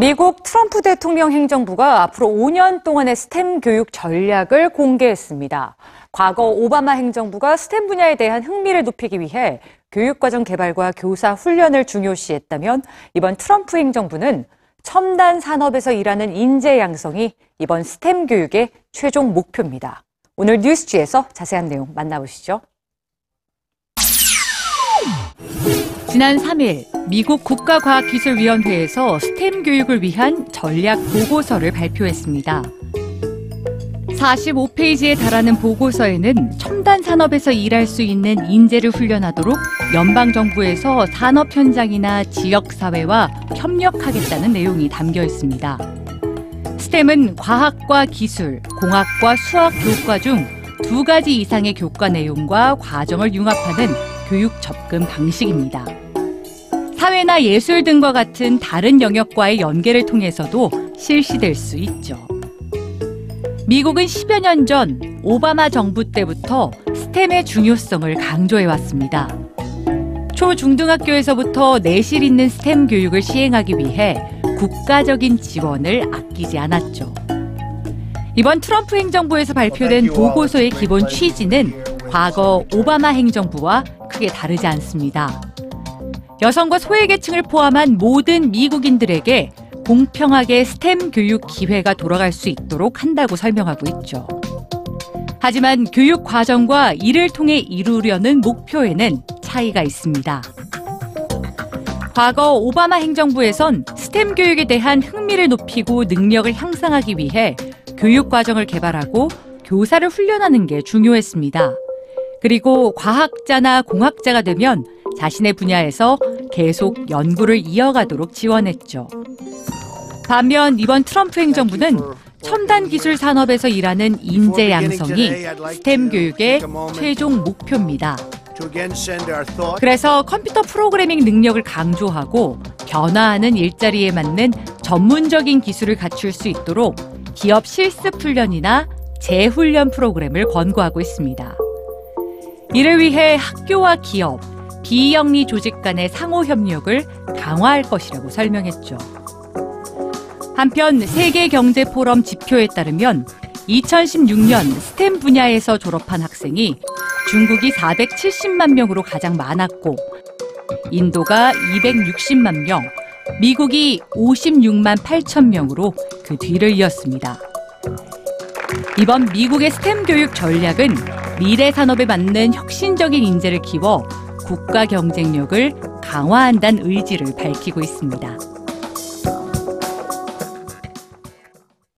미국 트럼프 대통령 행정부가 앞으로 5년 동안의 스템 교육 전략을 공개했습니다. 과거 오바마 행정부가 스템 분야에 대한 흥미를 높이기 위해 교육과정 개발과 교사 훈련을 중요시했다면 이번 트럼프 행정부는 첨단 산업에서 일하는 인재 양성이 이번 스템 교육의 최종 목표입니다. 오늘 뉴스지에서 자세한 내용 만나보시죠. 지난 3일 미국 국가과학기술위원회에서 스템 교육을 위한 전략 보고서를 발표했습니다. 45페이지에 달하는 보고서에는 첨단 산업에서 일할 수 있는 인재를 훈련하도록 연방정부에서 산업 현장이나 지역사회와 협력하겠다는 내용이 담겨 있습니다. 스템은 과학과 기술, 공학과 수학 교과 중 두 가지 이상의 교과 내용과 과정을 융합하는 교육 접근 방식입니다. 사회나 예술 등과 같은 다른 영역과의 연계를 통해서도 실시될 수 있죠. 미국은 10여 년 전 오바마 정부 때부터 스템의 중요성을 강조해 왔습니다. 초중등학교에서부터 내실 있는 스템 교육을 시행하기 위해 국가적인 지원을 아끼지 않았죠. 이번 트럼프 행정부에서 발표된 보고서의 기본 취지는 과거 오바마 행정부와 크게 다르지 않습니다. 여성과 소외계층을 포함한 모든 미국인들에게 공평하게 스템 교육 기회가 돌아갈 수 있도록 한다고 설명하고 있죠. 하지만 교육 과정과 이를 통해 이루려는 목표에는 차이가 있습니다. 과거 오바마 행정부에선 스템 교육에 대한 흥미를 높이고 능력을 향상하기 위해 교육 과정을 개발하고 교사를 훈련하는 게 중요했습니다. 그리고 과학자나 공학자가 되면 자신의 분야에서 계속 연구를 이어가도록 지원했죠. 반면 이번 트럼프 행정부는 첨단 기술 산업에서 일하는 인재 양성이 스템 교육의 최종 목표입니다. 그래서 컴퓨터 프로그래밍 능력을 강조하고 변화하는 일자리에 맞는 전문적인 기술을 갖출 수 있도록 기업 실습 훈련이나 재훈련 프로그램을 권고하고 있습니다. 이를 위해 학교와 기업, 비영리 조직 간의 상호 협력을 강화할 것이라고 설명했죠. 한편 세계 경제 포럼 지표에 따르면 2016년 스템 분야에서 졸업한 학생이 중국이 470만 명으로 가장 많았고 인도가 260만 명, 미국이 56만 8천 명으로 그 뒤를 이었습니다. 이번 미국의 스템 교육 전략은 미래 산업에 맞는 혁신적인 인재를 키워 국가 경쟁력을 강화한다는 의지를 밝히고 있습니다.